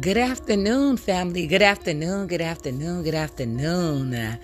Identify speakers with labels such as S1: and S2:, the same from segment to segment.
S1: Good afternoon, family. Good afternoon, good afternoon, good afternoon.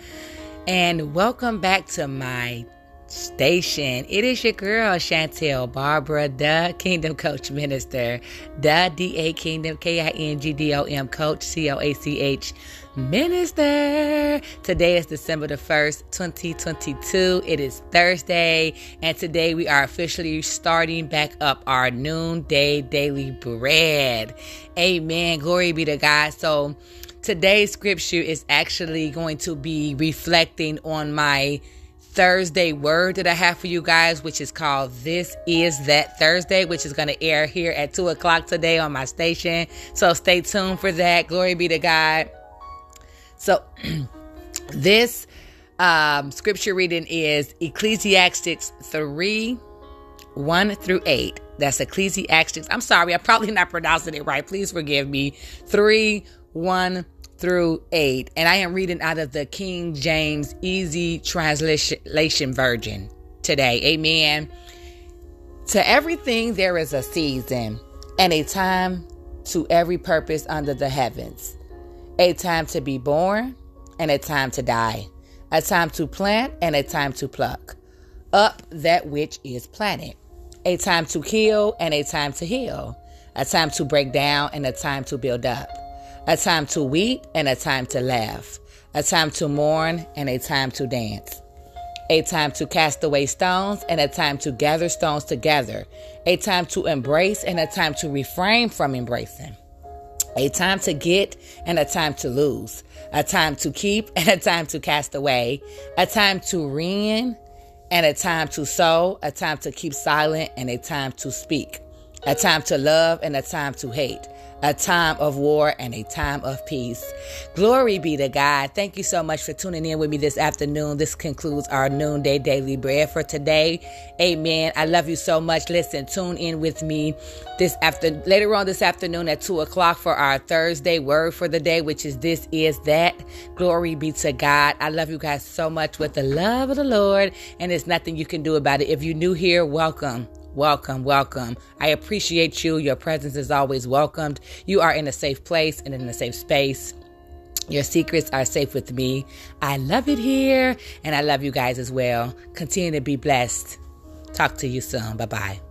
S1: And welcome back to my station. It is your girl, Chantel Barbara, the Kingdom Coach Minister, the DA Kingdom, K I N G D O M Coach, C O A C H Minister. Today is December the 1st, 2022. It is Thursday, and today we are officially starting back up our noonday daily bread. Amen. Glory be to God. So, today's scripture is actually going to be reflecting on my Thursday word that I have for you guys, which is called This Is That Thursday, which is going to air here at 2 o'clock today on my station. So stay tuned for that. Glory be to God. So, this um, scripture reading is Ecclesiastes 3 1 through 8. That's Ecclesiastes. I'm sorry, I'm probably not pronouncing it right. Please forgive me. 3 1 through 8. And I am reading out of the King James Easy Translation Version today. Amen. To everything there is a season and a time to every purpose under the heavens a time to be born and a time to die, a time to plant and a time to pluck up that which is planted, a time to kill and a time to heal, a time to break down and a time to build up, a time to weep and a time to laugh, a time to mourn and a time to dance, a time to cast away stones and a time to gather stones together, a time to embrace and a time to refrain from embracing a time to get and a time to lose, a time to keep and a time to cast away, a time to rend and a time to sew, a time to keep silent and a time to speak, a time to love and a time to hate, a time of war and a time of peace. Glory be to God. Thank you so much for tuning in with me this afternoon. This concludes our noonday daily bread for today. Amen. I love you so much. Listen, tune in with me this after later on this afternoon at two o'clock for our Thursday word for the day, which is this is that. Glory be to God. I love you guys so much with the love of the Lord, and there's nothing you can do about it. If you're new here, welcome. Welcome, welcome. I appreciate you. Your presence is always welcomed. You are in a safe place and in a safe space. Your secrets are safe with me. I love it here, and I love you guys as well. Continue to be blessed. Talk to you soon. Bye bye.